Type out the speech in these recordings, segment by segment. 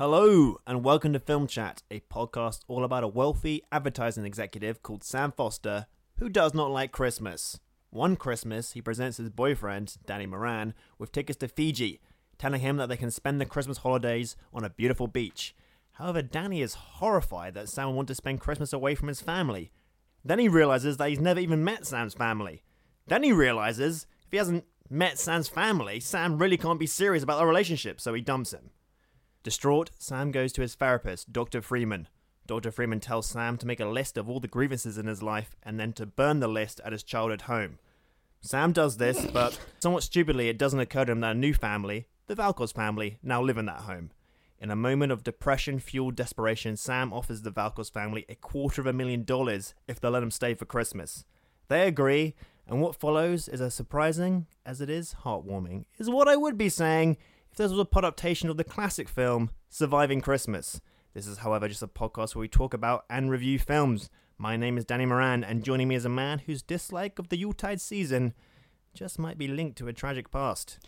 Hello, and welcome to Film Chat, a podcast all about a wealthy advertising executive called Sam Foster who does not like Christmas. One Christmas, he presents his boyfriend, Danny Moran, with tickets to Fiji, telling him that they can spend the Christmas holidays on a beautiful beach. However, Danny is horrified that Sam wants to spend Christmas away from his family. Then he realizes that he's never even met Sam's family. Then he realizes if he hasn't met Sam's family, Sam really can't be serious about the relationship, so he dumps him. Distraught, Sam goes to his therapist, Dr. Freeman. Dr. Freeman tells Sam to make a list of all the grievances in his life and then to burn the list at his childhood home. Sam does this, but somewhat stupidly, it doesn't occur to him that a new family, the Valkos family, now live in that home. In a moment of depression fueled desperation, Sam offers the Valkos family a quarter of a million dollars if they'll let him stay for Christmas. They agree, and what follows is as surprising as it is heartwarming, is what I would be saying if this was a podaptation of the classic film Surviving Christmas. This is, however, just a podcast where we talk about and review films. My name is Danny Moran, and joining me is a man whose dislike of the Yuletide season just might be linked to a tragic past.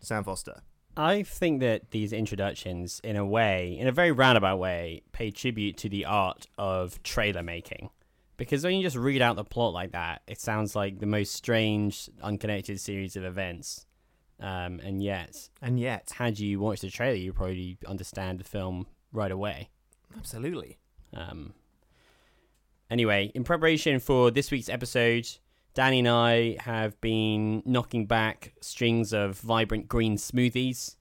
Sam Foster. I think that these introductions, in a way, in a very roundabout way, pay tribute to the art of trailer making. Because when you just read out the plot like that, it sounds like the most strange, unconnected series of events. Um, and yet, And yet, had you watched the trailer, you probably understand the film right away. absolutely. Um, anyway, in preparation for this week's episode, Danny and I have been knocking back strings of vibrant green smoothies.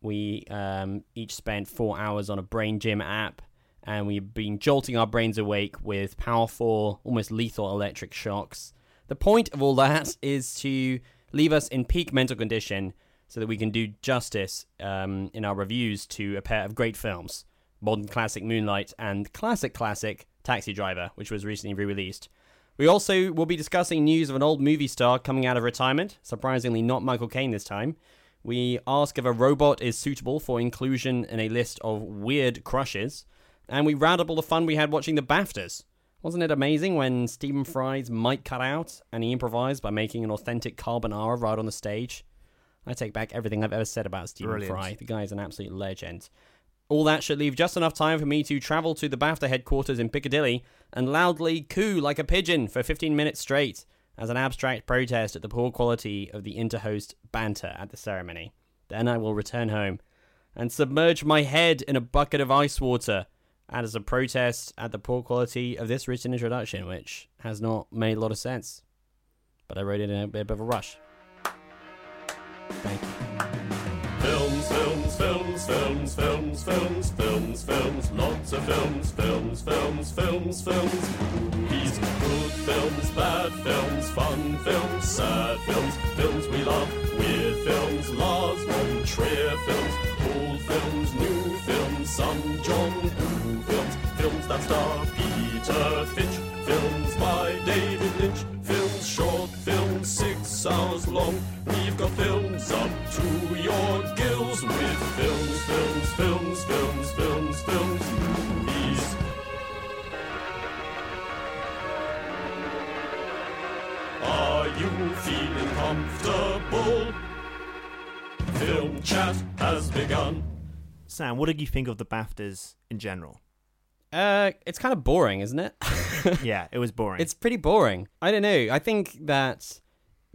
We um, each spent four hours on a brain gym app, and we've been jolting our brains awake with powerful, almost lethal electric shocks. The point of all that is to leave us in peak mental condition so that we can do justice um, in our reviews to a pair of great films modern classic Moonlight and classic classic Taxi Driver, which was recently re released. We also will be discussing news of an old movie star coming out of retirement, surprisingly, not Michael Caine this time. We ask if a robot is suitable for inclusion in a list of weird crushes, and we round up all the fun we had watching the BAFTAs. Wasn't it amazing when Stephen Fry's mic cut out and he improvised by making an authentic carbonara right on the stage? I take back everything I've ever said about Stephen Brilliant. Fry. The guy is an absolute legend. All that should leave just enough time for me to travel to the BAFTA headquarters in Piccadilly and loudly coo like a pigeon for 15 minutes straight as an abstract protest at the poor quality of the interhost banter at the ceremony. Then I will return home and submerge my head in a bucket of ice water as a protest at the poor quality of this written introduction, which has not made a lot of sense. But I wrote it in a bit of a rush. Thank you. Films, films, films, films, films, films, films, films, lots of films, films, films, films, films. Movies, good films, bad films, fun films, sad films, films we love, weird films, Lars von Trier films, old films, new films, some John Woo films, that star Peter Finch, films by David Lynch, films short, films six hours long. We've got films up to your gills with films, films, films, films, films, films, movies. Are you feeling comfortable? Film chat has begun. Sam, what did you think of the BAFTAs in general? Uh, it's kind of boring, isn't it? yeah, it was boring. It's pretty boring. I don't know. I think that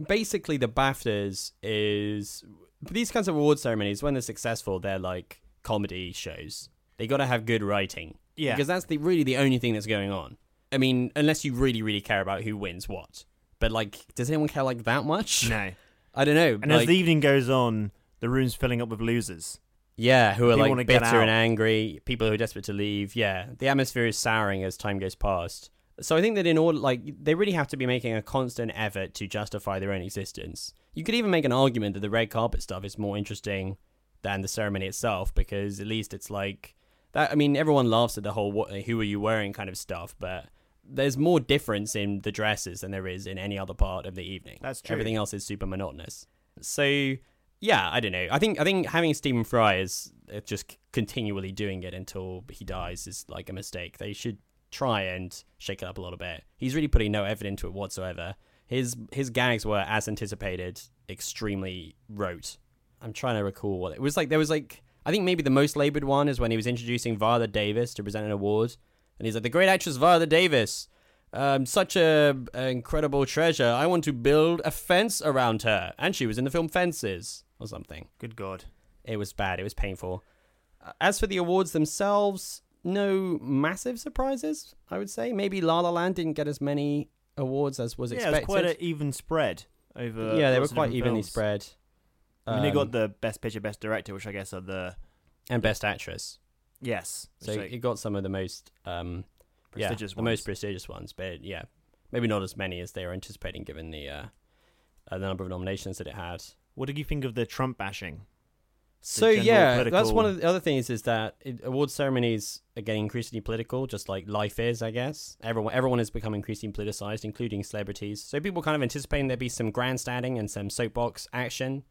basically the BAFTAs is these kinds of award ceremonies, when they're successful, they're like comedy shows. They got to have good writing. Yeah. Because that's the really the only thing that's going on. I mean, unless you really, really care about who wins what. But like, does anyone care like that much? No. I don't know. And like, as the evening goes on, the room's filling up with losers. Yeah, who are People like bitter and angry, people who are desperate to leave. Yeah, the atmosphere is souring as time goes past. So I think that in order, like, they really have to be making a constant effort to justify their own existence. You could even make an argument that the red carpet stuff is more interesting than the ceremony itself because at least it's like that. I mean, everyone laughs at the whole "what, who are you wearing" kind of stuff, but there's more difference in the dresses than there is in any other part of the evening. That's true. Everything else is super monotonous. So yeah, I don't know. I think I think having Stephen Fry is uh, just continually doing it until he dies is like a mistake. They should try and shake it up a little bit. He's really putting no effort into it whatsoever. His his gags were as anticipated, extremely rote. I'm trying to recall what it was like. There was like I think maybe the most labored one is when he was introducing Viola Davis to present an award, and he's like the great actress Viola Davis. Um, such a, a incredible treasure. I want to build a fence around her, and she was in the film Fences or something. Good God. It was bad. It was painful. Uh, As for the awards themselves, no massive surprises. I would say maybe La La Land didn't get as many awards as was yeah, it expected. was quite an even spread over. yeah, they were quite evenly films. spread. I mean, they Um, got the best picture, best director, which I guess are the and best actress. yes, So are it got some of the most um, prestigious yeah, the ones. most prestigious ones. But yeah, maybe not as many as they were anticipating, given the uh, uh, the number of nominations that it had. What did you think of the Trump bashing? So yeah, that's one of the other things is that it, award ceremonies are getting increasingly political, just like life is, I guess. Everyone, everyone has become increasingly politicized, including celebrities. So people kind of anticipating there'd be some grandstanding and some soapbox action.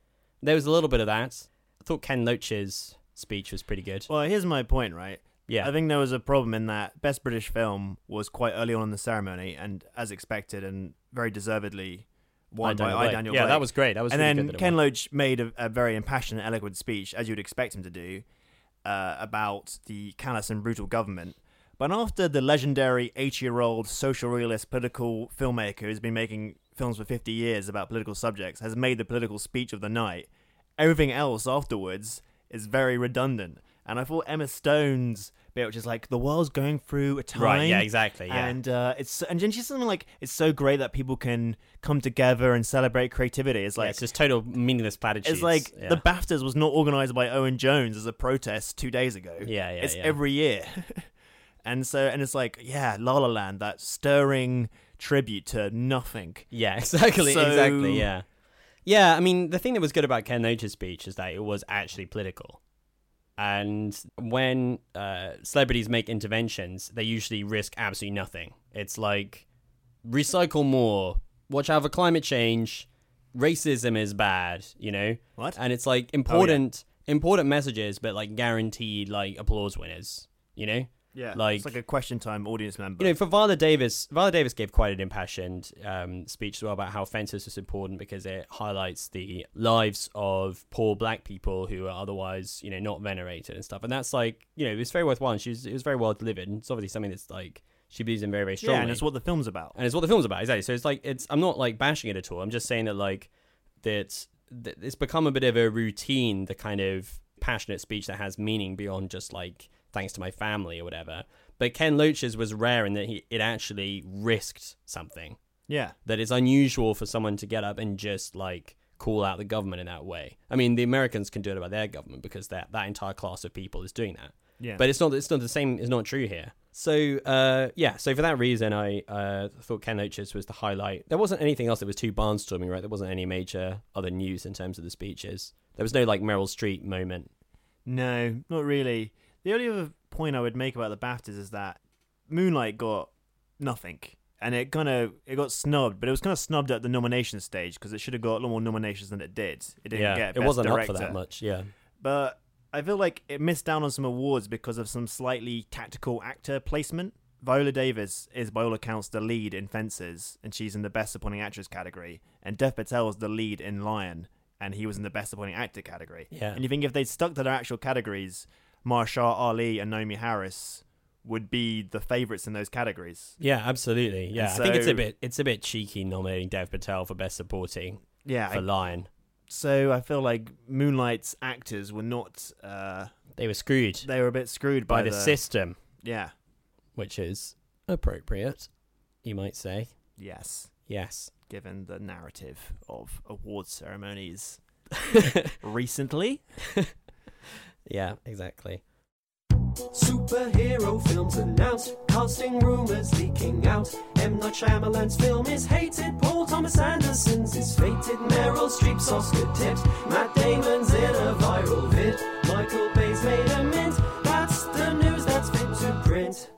There was a little bit of that. I thought Ken Loach's speech was pretty good. Well, here's my point, right? Yeah, I think there was a problem in that Best British Film was quite early on in the ceremony, and as expected, and very deservedly won by I. Daniel Yeah, Blake. that was great. That was and really then good. that it Ken won. Loach made a, a very impassioned, eloquent speech, as you'd expect him to do, uh, about the callous and brutal government. But after the legendary 80 year old social realist political filmmaker who's been making films for 50 years about political subjects has made the political speech of the night, everything else afterwards is very redundant. And I thought Emma Stone's bit, which is like, the world's going through a time. right? Yeah, exactly. Yeah, And uh, it's and then she's something like it's so great that people can come together and celebrate creativity. It's Yeah, like it's just total meaningless platitudes. it's like yeah. the BAFTAs was not organized by Owen Jones as a protest two days ago. Yeah, yeah, it's yeah. every year, and so and it's like yeah, La La Land, that stirring tribute to nothing. Yeah, exactly, So- exactly. Yeah, yeah. I mean, the thing that was good about Ken Loach's speech is that it was actually political. And when uh, celebrities make interventions, they usually risk absolutely nothing. It's like recycle more, watch out for climate change, racism is bad, you know. What? And it's like important, important messages, but like guaranteed like applause winners, you know. Yeah, like- it's like a question time audience member. You know, for Viola Davis, Viola Davis gave quite an impassioned um, speech as well about how Fences is important because it highlights the lives of poor black people who are otherwise, you know, not venerated and stuff. And that's like, you know, it's very worthwhile. And she was, it was very well delivered. And it's obviously something that's like she believes in very, very strongly. yeah, and it's what the film's about. and it's what the film's about exactly. So it's like it's. I'm not like bashing it at all. I'm just saying that like that, that it's become a bit of a routine. The kind of passionate speech that has meaning beyond just like thanks to my family or whatever. But Ken Loach's was rare in that he it actually risked something Yeah, that is unusual for someone to get up and just like call out the government in that way. I mean, the Americans can do it about their government because that that entire class of people is doing that. yeah. But it's not it's not the same. It's not true here. So uh, yeah. So for that reason, I uh, thought Ken Loach's was the highlight. There wasn't anything else that was too barnstorming, right? There wasn't any major other news in terms of the speeches. There was no like Meryl Streep moment. No, not really. The only other point I would make about the BAFTAs is that Moonlight got nothing, and it kind of it got snubbed, but it was kind of snubbed at the nomination stage because it should have got a lot more nominations than it did. It didn't yeah, get it Best wasn't director. up for that much. Yeah, but I feel like it missed down on some awards because of some slightly tactical actor placement. Viola Davis is, by all accounts, the lead in Fences, and she's in the Best Supporting Actress category. And Dev Patel is the lead in Lion, and he was in the Best Supporting Actor category. Yeah. And you think if they'd stuck to their actual categories, Mahershala Ali and Naomie Harris would be the favourites in those categories. yeah, absolutely. Yeah, And I think it's a bit it's a bit cheeky nominating Dev Patel for best supporting Yeah, for I, Lion. So I feel like Moonlight's actors were not. Uh, They were screwed they were a bit screwed by, by, the, system, Yeah. which is appropriate, you might say. Yes. Yes. Given the narrative of award ceremonies recently. Yeah, exactly. Superhero films announced, casting rumors leaking out. M. Night Shyamalan's film is hated, Paul Thomas Anderson's is fated, Meryl Streep's Oscar tipped, Matt Damon's in a viral vid, Michael Bay's made a mint. That's the news that's fit to print.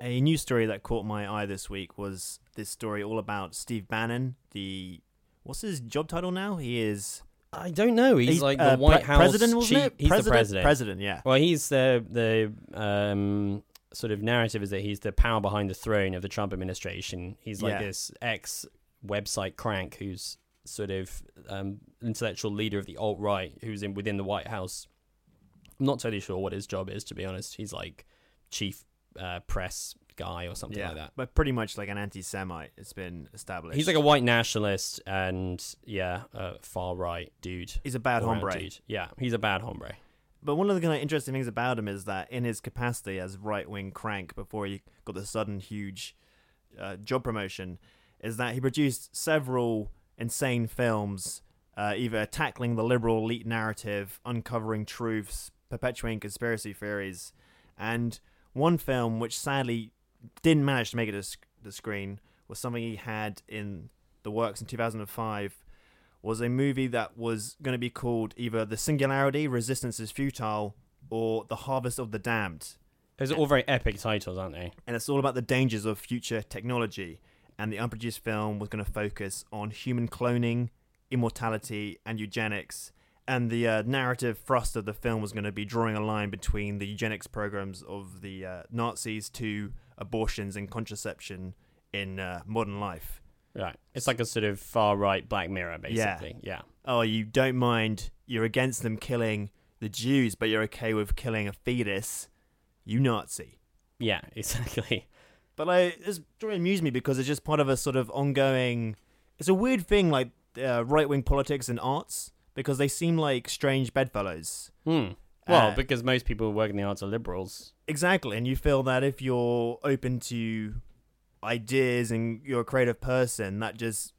A news story that caught my eye this week was this story all about Steve Bannon, the. What's his job title now? He is. I don't know. He's, like the uh, White pre- House president, wasn't chief. it? He's president? the president. President, yeah. Well, he's the the um, sort of narrative is that he's the power behind the throne of the Trump administration. He's like Yeah. this ex website crank who's sort of um, intellectual leader of the alt right who's in within the White House. I'm not totally sure what his job is to be honest. He's like chief uh, press guy or something yeah, like that. but pretty much like an anti-Semite. It's been established. He's like a white nationalist and yeah, a far right dude. He's a bad hombre. dude. Yeah, he's a bad hombre. But one of the kind of interesting things about him is that in his capacity as right-wing crank before he got the sudden huge uh, job promotion, is that he produced several insane films, uh, either tackling the liberal elite narrative, uncovering truths, perpetuating conspiracy theories, and one film which sadly didn't manage to make it to the screen was something he had in the works in 2005 was a movie that was going to be called either The Singularity, Resistance is Futile, or The Harvest of the Damned. Those are all very epic titles, aren't they? And it's all about the dangers of future technology. And the unproduced film was going to focus on human cloning, immortality, and eugenics. And the uh, narrative thrust of the film was going to be drawing a line between the eugenics programs of the uh, Nazis to abortions and contraception in uh, modern life. Right. It's like a sort of far right Black Mirror, Yeah. basically. Yeah. oh, you don't mind, you're against them killing the Jews, but you're okay with killing a fetus, you Nazi. Yeah, exactly. But like, this story amused me because it's just part of a sort of ongoing. It's a weird thing, like uh, right wing politics and arts, because they seem like strange bedfellows. Hmm. Well, Uh, because most people who work in the arts are liberals. Exactly, and you feel that if you're open to ideas and you're a creative person, that just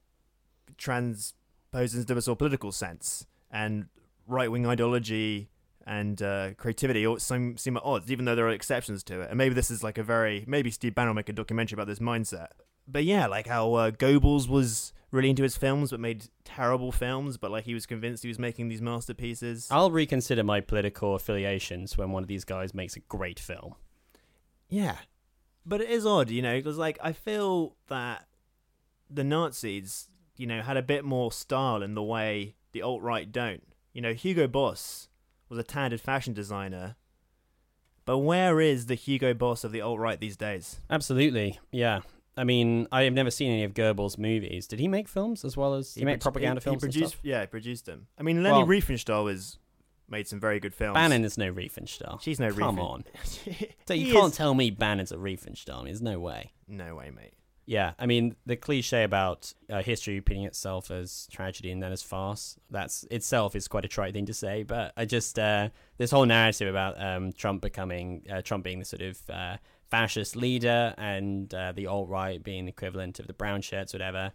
transposes into a sort of political sense. And right wing ideology and uh, creativity all seem, seem at odds, even though there are exceptions to it. And maybe this is like a very maybe Steve Bannon will make a documentary about this mindset. But yeah, like how uh, Goebbels was really into his films but made terrible films, but like he was convinced he was making these masterpieces. I'll reconsider my political affiliations when one of these guys makes a great film. Yeah. But it is odd, you know, because, like, I feel that the Nazis, you know, had a bit more style in the way the alt right don't. You know, Hugo Boss was a talented fashion designer, but where is the Hugo Boss of the alt right these days? Absolutely. Yeah. I mean, I have never seen any of Goebbels' movies. Did he make films as well as he, made pro- propaganda he, films He and produced, stuff? yeah, he produced them. I mean, Leni Well- Riefenstahl has made some very good films. Bannon is no Riefenstahl. She's no Come Riefen- on. So you can't is- tell me Bannon's a Riefenstahl. There's no way. No way, mate. Yeah, I mean the cliche about uh, history repeating itself as tragedy and then as farce. That's itself is quite a trite thing to say, but I just uh, this whole narrative about um, Trump becoming uh, Trump being the sort of uh, fascist leader and uh, the alt right being the equivalent of the brown shirts, whatever.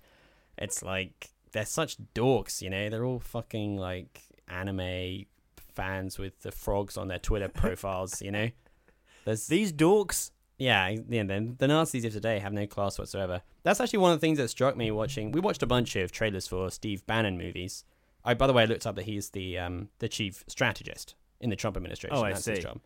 It's like they're such dorks, you know. They're all fucking like anime fans with the frogs on their Twitter profiles, you know. There's These dorks. yeah, yeah. The, the Nazis of today have no class whatsoever. That's actually one of the things that struck me watching. We watched a bunch of trailers for Steve Bannon movies. I, by the way, I looked up that he's the um, the chief strategist in the Trump administration. Oh, I that's his see. job.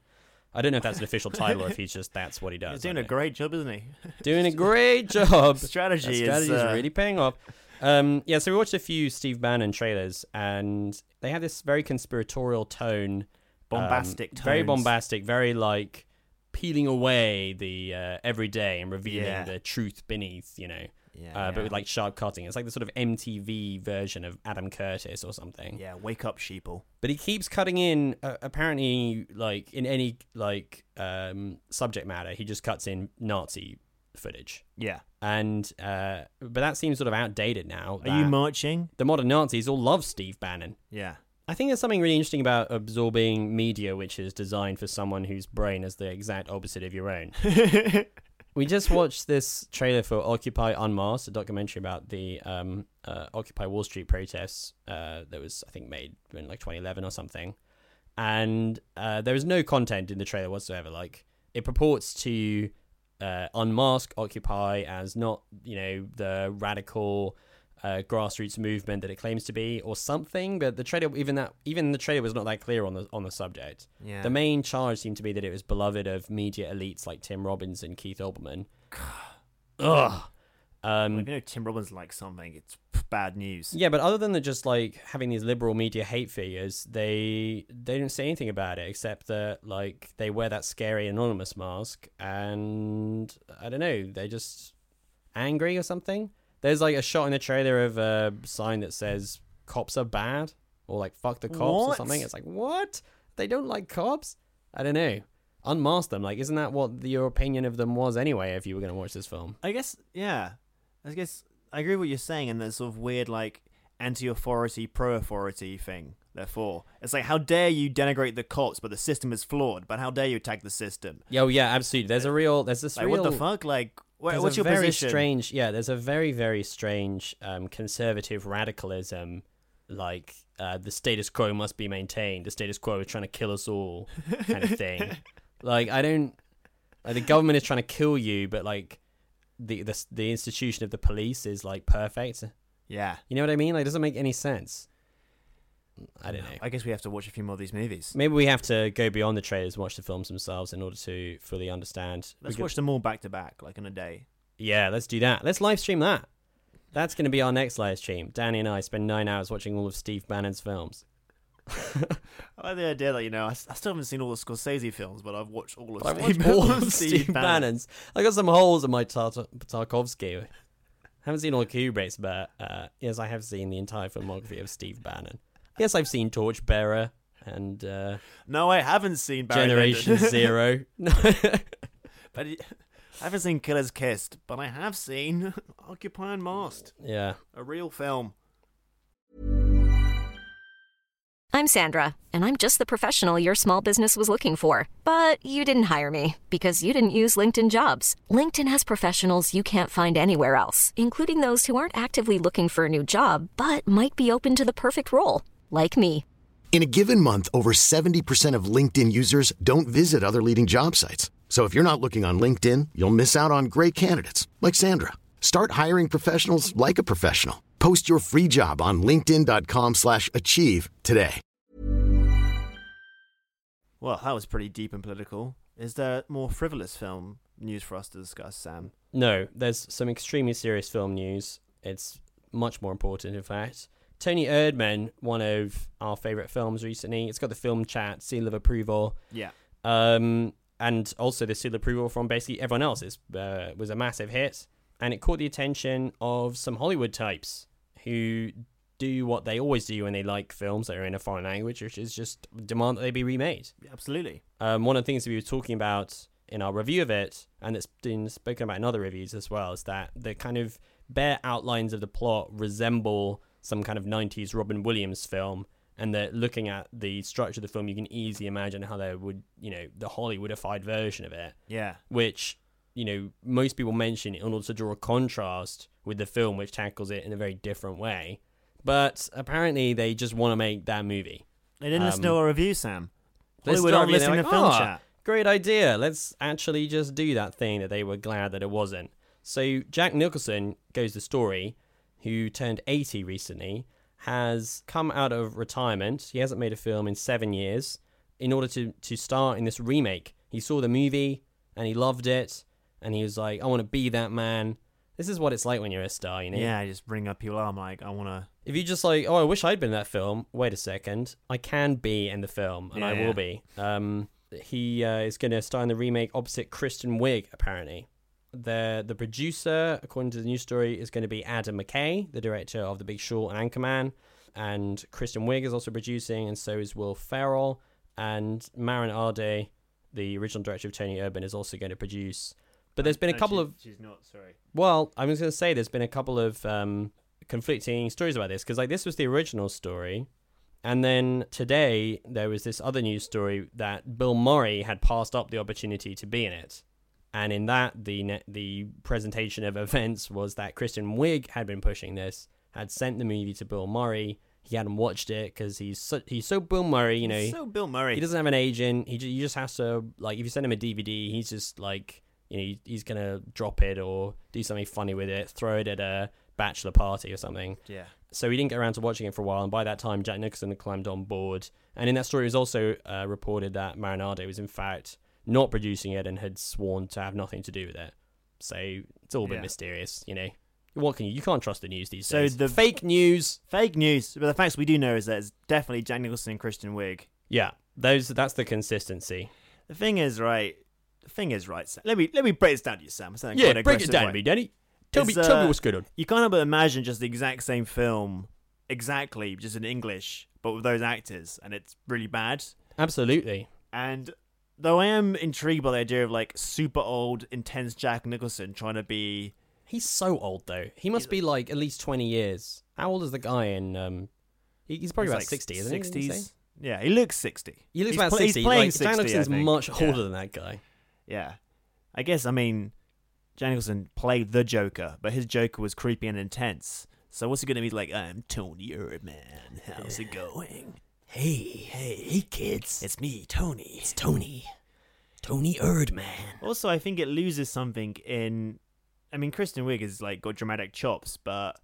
I don't know if that's an official title or if he's just that's what he does. He's doing a know. great job, isn't he? doing a great job. Strategy That strategy is uh, really paying off. Um, yeah, so we watched a few Steve Bannon trailers, and they have this very conspiratorial tone, um, Bombastic very bombastic, very like peeling away the uh, everyday and revealing Yeah. the truth beneath, you know. Yeah, uh, But with like sharp cutting, it's like the sort of MTV version of Adam Curtis or something. Yeah, wake up, sheeple. But he keeps cutting in. Uh, apparently, like in any like um, subject matter, he just cuts in Nazi footage. Yeah. And uh, but that seems sort of outdated now. Are you marching? the modern Nazis all love Steve Bannon. Yeah. I think there's something really interesting about absorbing media which is designed for someone whose brain is the exact opposite of your own. we just watched this trailer for Occupy Unmasked, a documentary about the um, uh, Occupy Wall Street protests uh, that was, I think, made in like 2011 or something. And uh, there was no content in the trailer whatsoever. Like, it purports to uh, unmask Occupy as not, you know, the radical uh, grassroots movement that it claims to be, or something. But the trailer, even that, even the trailer was not that clear on the on the subject. Yeah. The main charge seemed to be that it was beloved of media elites like Tim Robbins and Keith Olbermann. Ugh. Well, Um, if you know Tim Robbins likes something, it's bad news. yeah, but other than the just like having these liberal media hate figures, they they didn't say anything about it except that like they wear that scary anonymous mask, and I don't know, they're just angry or something. There's like a shot in the trailer of a sign that says "cops are bad" or like "fuck the cops" or something. It's like what? They don't like cops? I don't know. Unmask them. Like, isn't that what the, your opinion of them was anyway? If you were going to watch this film, I guess, yeah. I guess I agree with what you're saying, and there's sort of weird, like, anti authority, pro authority thing, therefore. It's like, how dare you denigrate the cops, but the system is flawed, but how dare you attack the system? oh, yeah, absolutely. There's a real, there's this Like, real. what the fuck? Like, what's your very position? strange yeah there's a very very strange um, conservative radicalism like uh, the status quo must be maintained the status quo is trying to kill us all kind of thing like i don't like the government is trying to kill you but like the, the the institution of the police is like perfect Yeah. you know what i mean like it doesn't make any sense i don't know I guess we have to watch a few more of these movies. maybe we have to go beyond the trailers and watch the films themselves in order to fully understand Let's watch them all back to back, like in a day. Yeah, let's do that. Let's live stream that. That's going to be our next live stream. Danny and I spend nine hours watching all of Steve Bannon's films. I like the idea that, you know, I still haven't seen all the Scorsese films, but I've watched all of I Steve, watched all of Steve Bannon's. I got some holes in my Tart- Tarkovsky. haven't seen all Kubrick's, but uh, yes, I have seen the entire filmography of Steve Bannon. Yes, I've seen Torchbearer and uh, No, I haven't seen Barry Generation Lyndon. Zero. But I haven't seen Killer's Kissed, but I have seen Occupy Unmasked, yeah. a real film. I'm Sandra, and I'm just the professional your small business was looking for. But you didn't hire me because you didn't use LinkedIn jobs. LinkedIn has professionals you can't find anywhere else, including those who aren't actively looking for a new job but might be open to the perfect role, like me. In a given month, over 70% of LinkedIn users don't visit other leading job sites. So if you're not looking on LinkedIn, you'll miss out on great candidates like Sandra. Start hiring professionals like a professional. Post your free job on linkedin.com/achieve slash achieve today. Well, that was pretty deep and political. Is there more frivolous film news for us to discuss, Sam? No, there's some extremely serious film news. It's much more important, in fact. Toni Erdmann, one of our favourite films recently, it's got the film chat seal of approval, Yeah. um, and also the seal of approval from basically everyone else. It uh, was a massive hit, and it caught the attention of some Hollywood types who do what they always do when they like films that are in a foreign language, which is just demand that they be remade. Absolutely. Um, one of the things that we were talking about in our review of it, and it's been spoken about in other reviews as well, is that the kind of bare outlines of the plot resemble some kind of 90s Robin Williams film, and that looking at the structure of the film, you can easily imagine how there would, you know, the Hollywoodified version of it, Yeah. which, you know, most people mention in order to draw a contrast with the film, which tackles it in a very different way. But apparently, they just want to make that movie. They didn't listen to Um, our review, Sam. They Hollywood aren't listening like, to film "Ah, chat. Great idea. Let's actually just do that thing that they were glad that it wasn't. So Jack Nicholson goes the story, who turned 80 recently, has come out of retirement. He hasn't made a film in seven years in order to, to star in this remake. He saw the movie and he loved it, and he was like, I want to be that man. This is what it's like when you're a star, you know? Yeah, I just bring up people. I'm like, I want to. If you just like, oh, I wish I'd been in that film. Wait a second, I can be in the film, and I Yeah. will be. Um, he uh, is going to star in the remake opposite Kristen Wiig, apparently. The the producer, according to the news story, is going to be Adam McKay, the director of The Big Short and Anchorman, and Kristen Wiig is also producing, and so is Will Ferrell, and Maren Ade, the original director of Toni Erdmann, is also going to produce. But there's been a No, couple of She's not. Sorry. Well, I was going to say there's been a couple of um, conflicting stories about this because like this was the original story, and then today there was this other news story that Bill Murray had passed up the opportunity to be in it, and in that the the presentation of events was that Kristen Wiig had been pushing this, had sent the movie to Bill Murray. He hadn't watched it because he's so, he's so Bill Murray, you know. He's so Bill Murray. He doesn't have an agent. He, ju- he just has to like if you send him a DVD, he's just like you know he's gonna drop it or do something funny with it, throw it at a bachelor party or something. Yeah. So he didn't get around to watching it for a while, and by that time, Jack Nicholson had climbed on board. And in that story, it was also uh, reported that Maren Ade was in fact not producing it and had sworn to have nothing to do with it. So it's all a bit Yeah. mysterious, you know. What can you? You can't trust the news these So days. So the- fake news. Fake news. But the facts we do know is that it's definitely Jack Nicholson and Kristen Wiig. Yeah, those. That's the consistency. The thing is, right. The thing is, right. Sam, let me let me break this down to you, Sam. Yeah, break it down way. to me, Danny. Tell It's, me, tell uh, me what's good on. You can't help but imagine just the exact same film, exactly, just in English, but with those actors, and it's really bad. Absolutely. And though I am intrigued by the idea of like super old, intense Jack Nicholson trying to be He's so old though. He must be like at least twenty years. How old is the guy in? Um, he- he's probably he's about like sixty, isn't he? Didn't you say? 60s. Yeah, he looks sixty. He looks He's about pl- sixty. He's playing like, 60, Dan I Nicholson's think. much Yeah. older than that guy. Yeah. I guess I mean Jack Nicholson played the Joker, but his Joker was creepy and intense. So what's he gonna be like? I'm Toni Erdmann. How's it going? Hey, hey, hey, kids! It's me, Tony. It's Tony, Toni Erdmann. Also, I think it loses something in. I mean, Kristen Wiig has like got dramatic chops, but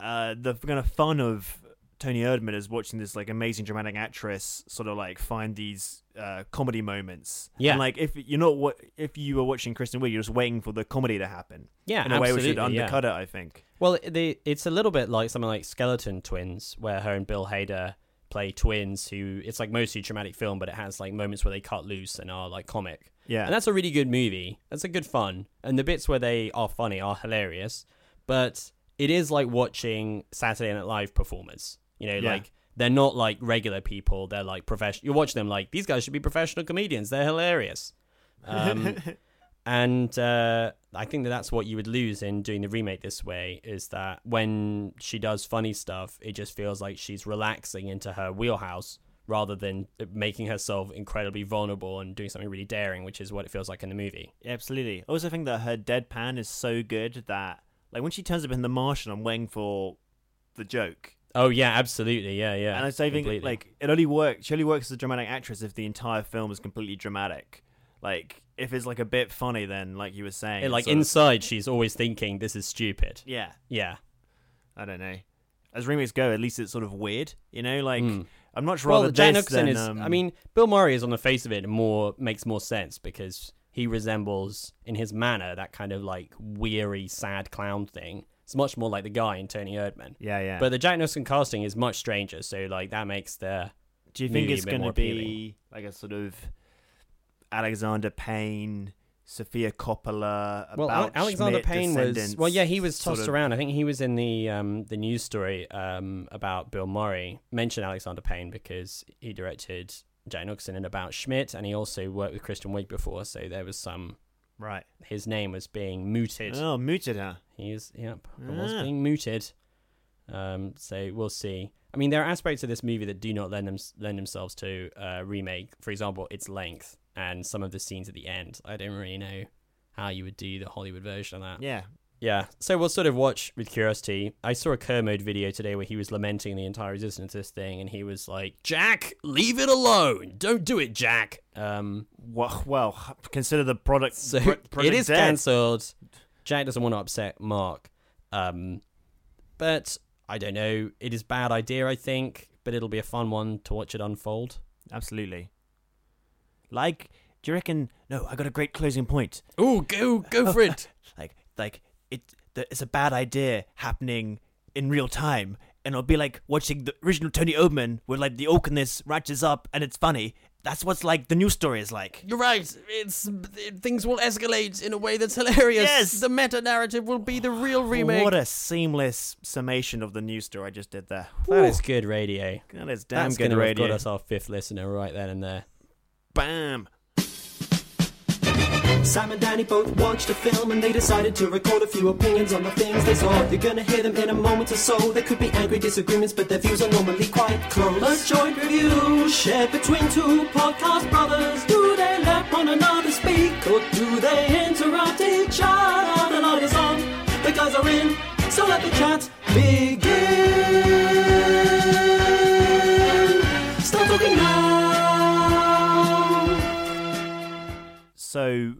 uh, the kind of fun of Toni Erdmann is watching this like amazing dramatic actress sort of like find these uh, comedy moments. Yeah. and like if you're not what if you were watching Kristen Wiig, you're just waiting for the comedy to happen. Yeah, in a way which would absolutely, yeah. undercut it. I think. Well, the, it's a little bit like something like Skeleton Twins, where her and Bill Hader play twins. Who it's like mostly dramatic film, but it has like moments where they cut loose and are like comic. Yeah, And that's a really good movie. That's a good fun. And the bits where they are funny are hilarious. But it is like watching Saturday Night Live performers. You know, Yeah. like they're not like regular people. They're like professional. You watch them like these guys should be professional comedians. They're hilarious. Um, and uh, I think that that's what you would lose in doing the remake this way is that when she does funny stuff, it just feels like she's relaxing into her wheelhouse rather than making herself incredibly vulnerable and doing something really daring, which is what it feels like in the movie. Yeah, absolutely. I also think that her deadpan is so good that like when she turns up in The Martian, I'm waiting for the joke. Oh yeah, absolutely, yeah, yeah. and I say, think like it only works. She only works as a dramatic actress if the entire film is completely dramatic. Like if it's like a bit funny, then like you were saying, like sort of- inside, she's always thinking this is stupid. yeah, Yeah. I don't know. As remakes go, at least it's sort of weird, you know. Like Mm. I'm much rather Well, Jack this Nicholson than, is. um, I mean, Bill Murray is on the face of it more makes more sense because he resembles in his manner that kind of like weary, sad clown thing. It's much more like the guy in Toni Erdmann. yeah, yeah. But the Jack Nicholson casting is much stranger, so like that makes the do you think it's going to be like a sort of Alexander Payne, Sofia Coppola? well about Alexander Schmidt Payne was well yeah he was sort tossed of- around. I think he was in the um the news story um about Bill Murray. Mentioned Alexander Payne because he directed Jack Nicholson in About Schmidt, and he also worked with Kristen Wiig before, so there was some right. his name was being mooted. Oh, mooted, huh? He's yep, was Ah. being mooted. Um, so we'll see. I mean, there are aspects of this movie that do not lend them lend themselves to uh, remake. For example, its length and some of the scenes at the end. I don't really know how you would do the Hollywood version of that. Yeah. Yeah, so we'll sort of watch with curiosity. I saw a Kermode video today where he was lamenting the entire existence of this thing, and he was like, "Jack, leave it alone. Don't do it, Jack." Um, Well, well, consider the product. so pro- it project is cancelled. Jack doesn't want to upset Mark, um, but I don't know. It is a bad idea, I think, but it'll be a fun one to watch it unfold. Absolutely. Like, do you reckon? No, I got a great closing point. Oh, go go for it. Like, like it. The, it's a bad idea happening in real time, and it'll be like watching the original Toni Erdmann, where like the awkwardness ratchets up, and it's funny. That's what's like the news story is like. You're right. It's things will escalate in a way that's hilarious. Yes! the meta narrative will be the real remake. What a seamless summation of the news story I just did there. That is good radio. That is damn That's good have radio. got us our fifth listener right then and there. Bam. Sam and Danny both watched the film and they decided to record a few opinions on the things they saw. You're gonna hear them in a moment or so. There could be angry disagreements, but their views are normally quite close. A joint review shared between two podcast brothers. Do they let one another speak or do they interrupt each other? The light is on, the guys are in, so let the chat begin. So,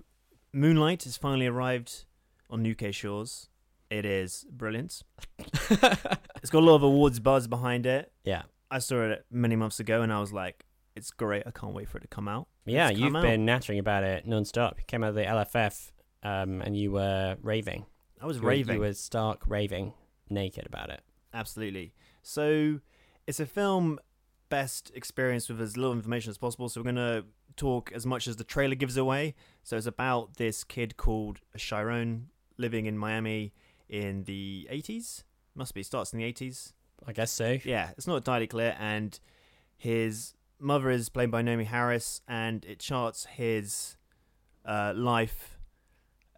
Moonlight has finally arrived on UK shores. It is brilliant. it's got a lot of awards buzz behind it. Yeah. I saw it many months ago and I was like, it's great. I can't wait for it to come out. Yeah, It's you've out. been nattering about it non-stop. You came out of the LFF um, and you were raving. I was You were- raving. You were stark raving naked about it. Absolutely. So it's a film best experience with as little information as possible. So we're gonna talk as much as the trailer gives away. So it's about this kid called Chiron living in Miami in the 80s. Must be starts in the 80s. I guess so. Yeah, it's not entirely clear. And his mother is played by Naomie Harris, and it charts his uh, life.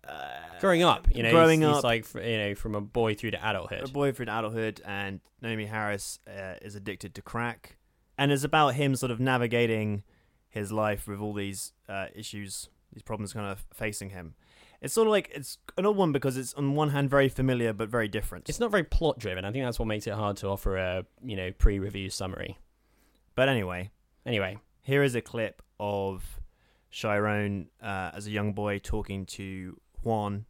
Uh, Growing up, you know, growing he's, up, he's like you know from a boy through to adulthood. a boy through to adulthood, and Naomie Harris uh, is addicted to crack, and it's about him sort of navigating his life with all these uh, issues, these problems kind of facing him. It's sort of like it's an odd one because it's on one hand very familiar but very different. It's not very plot driven. I think that's what makes it hard to offer a you know pre-review summary. But anyway, Anyway, here is a clip of Chiron uh, as a young boy talking to Juan,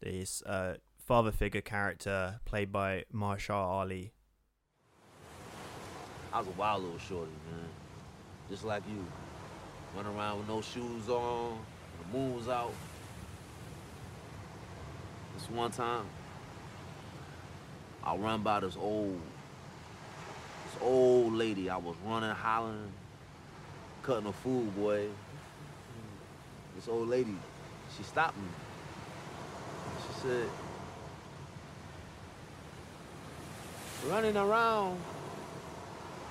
this uh, father figure character played by Mahershala Ali. I was a wild little shorty, man. Just like you. Running around with no shoes on, the moon was out. This one time, I run by this old, this old lady. I was running, hollering, cutting a fool, boy. This old lady, she stopped me. She said, running around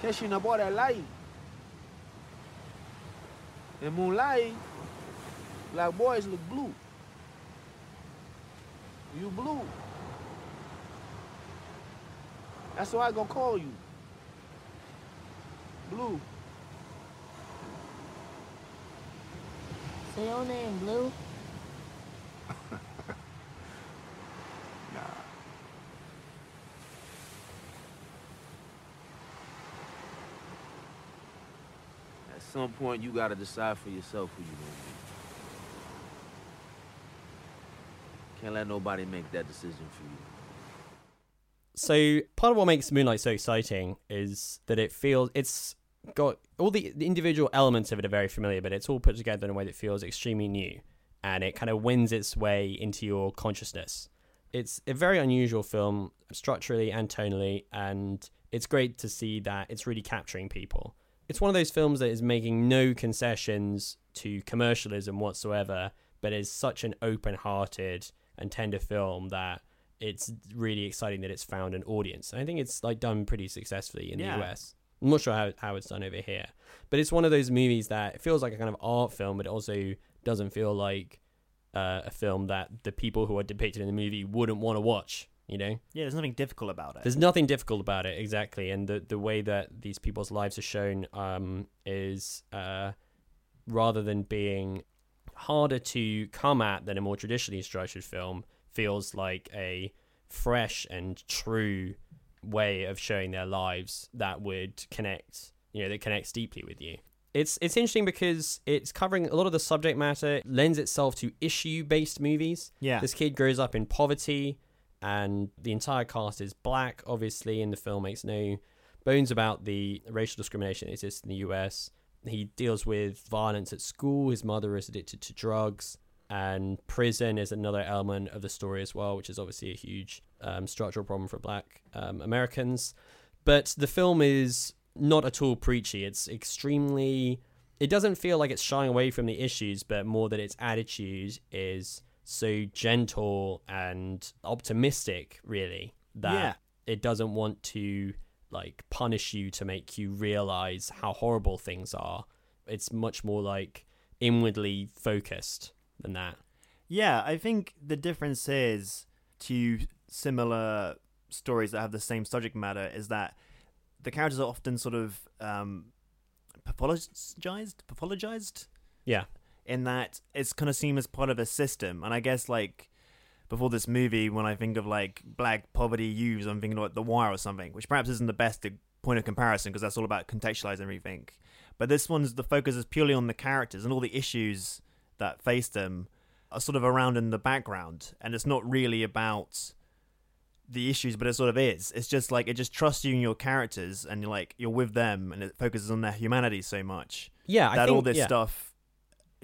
catching up all that light. In moonlight, black boys look blue. You blue. That's why I gonna call you. Blue. Say your name, Blue. At some point, you gotta decide for yourself who you gonna be. Can't let nobody make that decision for you. so part of what makes Moonlight so exciting is that it feels it's got all the, the individual elements of it are very familiar, but it's all put together in a way that feels extremely new, and it kind of wins its way into your consciousness. It's a very unusual film structurally and tonally, and it's great to see that it's really capturing people. It's one of those films that is making no concessions to commercialism whatsoever, but is such an open-hearted and tender film that it's really exciting that it's found an audience. And I think it's like done pretty successfully in Yeah. the US. I'm not sure how, how it's done over here, but it's one of those movies that it feels like a kind of art film, but it also doesn't feel like uh, a film that the people who are depicted in the movie wouldn't want to watch. You know, Yeah, there's nothing difficult about it. there's nothing difficult about it exactly, and the the way that these people's lives are shown um, is uh, rather than being harder to come at than a more traditionally structured film, feels like a fresh and true way of showing their lives that would connect, you know, that connects deeply with you. It's it's interesting because it's covering a lot of the subject matter it lends itself to issue based movies. Yeah. This kid grows up in poverty and the entire cast is black, obviously, and the film makes no bones about the racial discrimination that exists in the US. He deals with violence at school. His mother is addicted to drugs, and prison is another element of the story as well, which is obviously a huge um, structural problem for black um, Americans. But the film is not at all preachy. It's extremely. It doesn't feel like it's shying away from the issues, but more that its attitude is so gentle and optimistic, really, that Yeah. it doesn't want to like punish you to make you realize how horrible things are. It's much more like inwardly focused than that. Yeah, I think the difference is to similar stories that have the same subject matter is that the characters are often sort of um, pathologized, pathologized Yeah. In that it's kind of seen as part of a system. And I guess like before this movie, when I think of like black poverty youths, I'm thinking like The Wire or something, which perhaps isn't the best point of comparison because that's all about contextualizing everything. But this one's the focus is purely on the characters and all the issues that face them are sort of around in the background, and it's not really about the issues, but it sort of is. It's just like it just trusts you and your characters, and you're like you're with them, and it focuses on their humanity so much Yeah, I that think all this yeah. stuff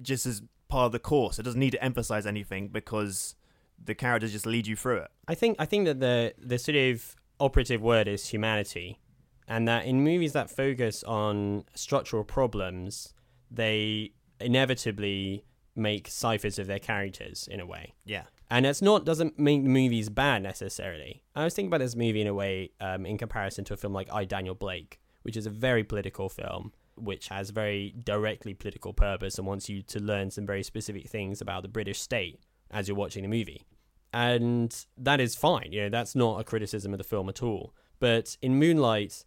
just as part of the course. It doesn't need to emphasize anything because the characters just lead you through it. I think I think that the the sort of operative word is humanity, and that in movies that focus on structural problems, they inevitably make ciphers of their characters in a way. Yeah. And it's not doesn't make the movies bad necessarily. I was thinking about this movie in a way, um, in comparison to a film like I Daniel Blake, which is a very political film, which has very directly political purpose and wants you to learn some very specific things about the British state as you're watching the movie. And that is fine, you know, that's not a criticism of the film at all. But in Moonlight,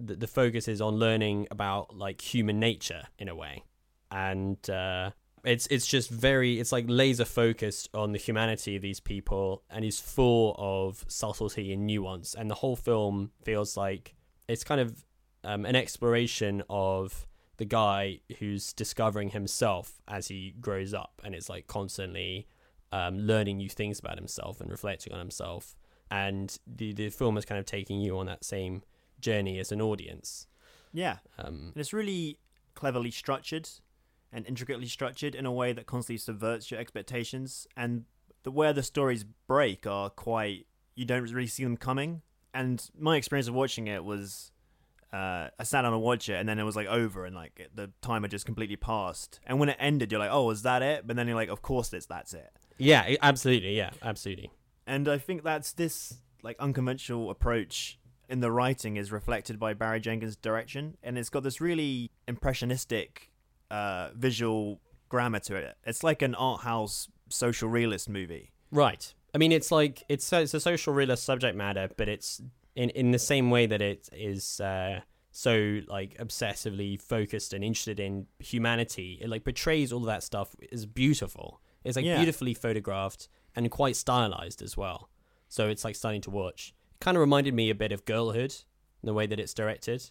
the, the focus is on learning about like human nature in a way. And uh, it's it's just very it's like laser focused on the humanity of these people and is full of subtlety and nuance and the whole film feels like it's kind of um, an exploration of the guy who's discovering himself as he grows up and it's like constantly um, learning new things about himself and reflecting on himself and the the film is kind of taking you on that same journey as an audience Yeah. um, And it's really cleverly structured and intricately structured in a way that constantly subverts your expectations. And the where the stories break are quite you don't really see them coming. And my experience of watching it was uh, I sat down to watch it and then it was like over and like the time had just completely passed. And when it ended, you're like, oh, is that it? But then you're like, of course it's that's it. yeah absolutely yeah absolutely And I think that's this like unconventional approach in the writing is reflected by Barry Jenkins' direction, and it's got this really impressionistic uh, visual grammar to it. It's like an art house social realist movie. Right. I mean, it's like it's it's a social realist subject matter, but it's in in the same way that it is uh, so like obsessively focused and interested in humanity. It like portrays all of that stuff is beautiful. It's like Yeah. beautifully photographed and quite stylized as well. So it's like starting to watch. Kind of reminded me a bit of Girlhood, the way that it's directed.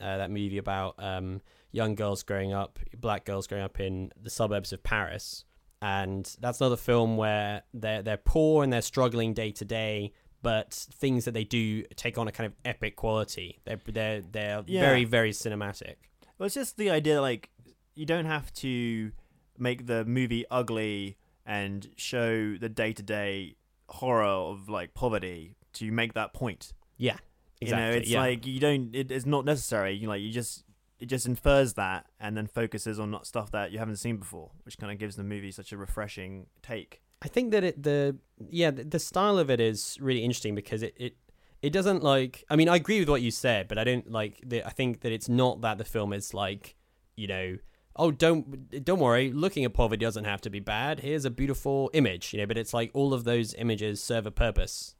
Uh, that movie about um, young girls growing up, black girls growing up in the suburbs of Paris, and that's another film where they're they're poor and they're struggling day to day, but things that they do take on a kind of epic quality. They're they're they're Yeah. very very cinematic. Well, it's just the idea like you don't have to make the movie ugly and show the day to day horror of like poverty to make that point. Yeah, exactly. You know, it's yeah. like you don't. It, it's not necessary. You like you just it just infers that and then focuses on not stuff that you haven't seen before, which kind of gives the movie such a refreshing take. I think that it the yeah the, the style of it is really interesting because it, it it doesn't like I mean I agree with what you said but I don't like the, I think that it's not that the film is like you know oh don't don't worry looking at poverty doesn't have to be bad. Here's a beautiful image you know but it's like all of those images serve a purpose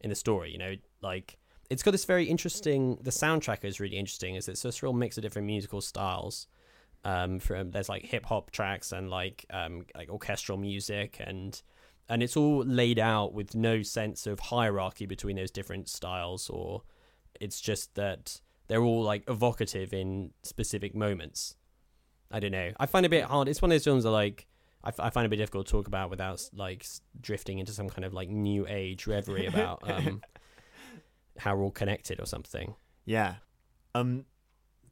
in the story you know like it's got this very interesting the soundtrack is really interesting is it's this real mix of different musical styles um from there's like hip hop tracks and like um like orchestral music and and it's all laid out with no sense of hierarchy between those different styles or it's just that they're all like evocative in specific moments. I don't know. I find it a bit hard. It's one of those films that like I, f- I find it a bit difficult to talk about without like drifting into some kind of like new age reverie about um how we're all connected or something. Yeah. Um,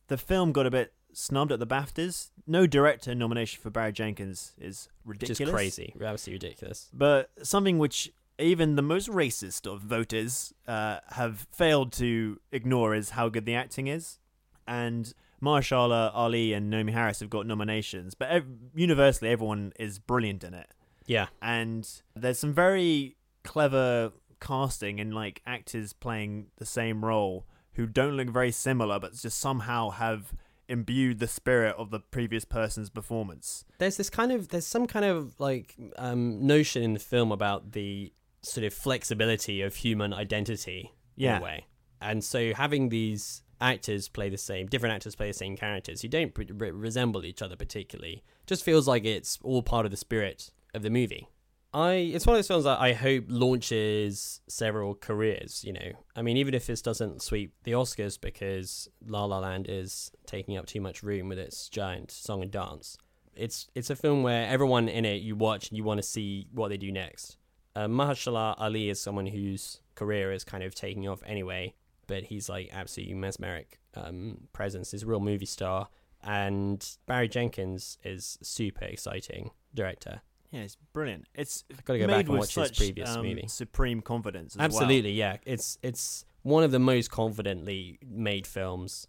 the film got a bit snubbed at the BAFTAs. No director nomination for Barry Jenkins is ridiculous. just crazy absolutely ridiculous But something which even the most racist of voters uh, have failed to ignore is how good the acting is. And Mahershala Ali and Naomie Harris have got nominations, but ev- universally everyone is brilliant in it. yeah And there's some very clever casting and like actors playing the same role who don't look very similar, but just somehow have imbued the spirit of the previous person's performance. there's this kind of there's some kind of like um, notion in the film about the sort of flexibility of human identity in Yeah. a way and so having these actors play the same different actors play the same characters who don't re- resemble each other particularly just feels like it's all part of the spirit of the movie I it's one of those films that I hope launches several careers. You know, I mean, even if this doesn't sweep the Oscars because La La Land is taking up too much room with its giant song and dance, it's it's a film where everyone in it you watch and you want to see what they do next. Uh, Mahershala Ali is someone whose career is kind of taking off anyway, but he's like absolutely mesmeric um, presence. He's a real movie star, and Barry Jenkins is super exciting director. Yeah, it's brilliant. It's gotta go made back and with watch his such, previous um, movie. Supreme confidence. As well. Absolutely, yeah. It's it's one of the most confidently made films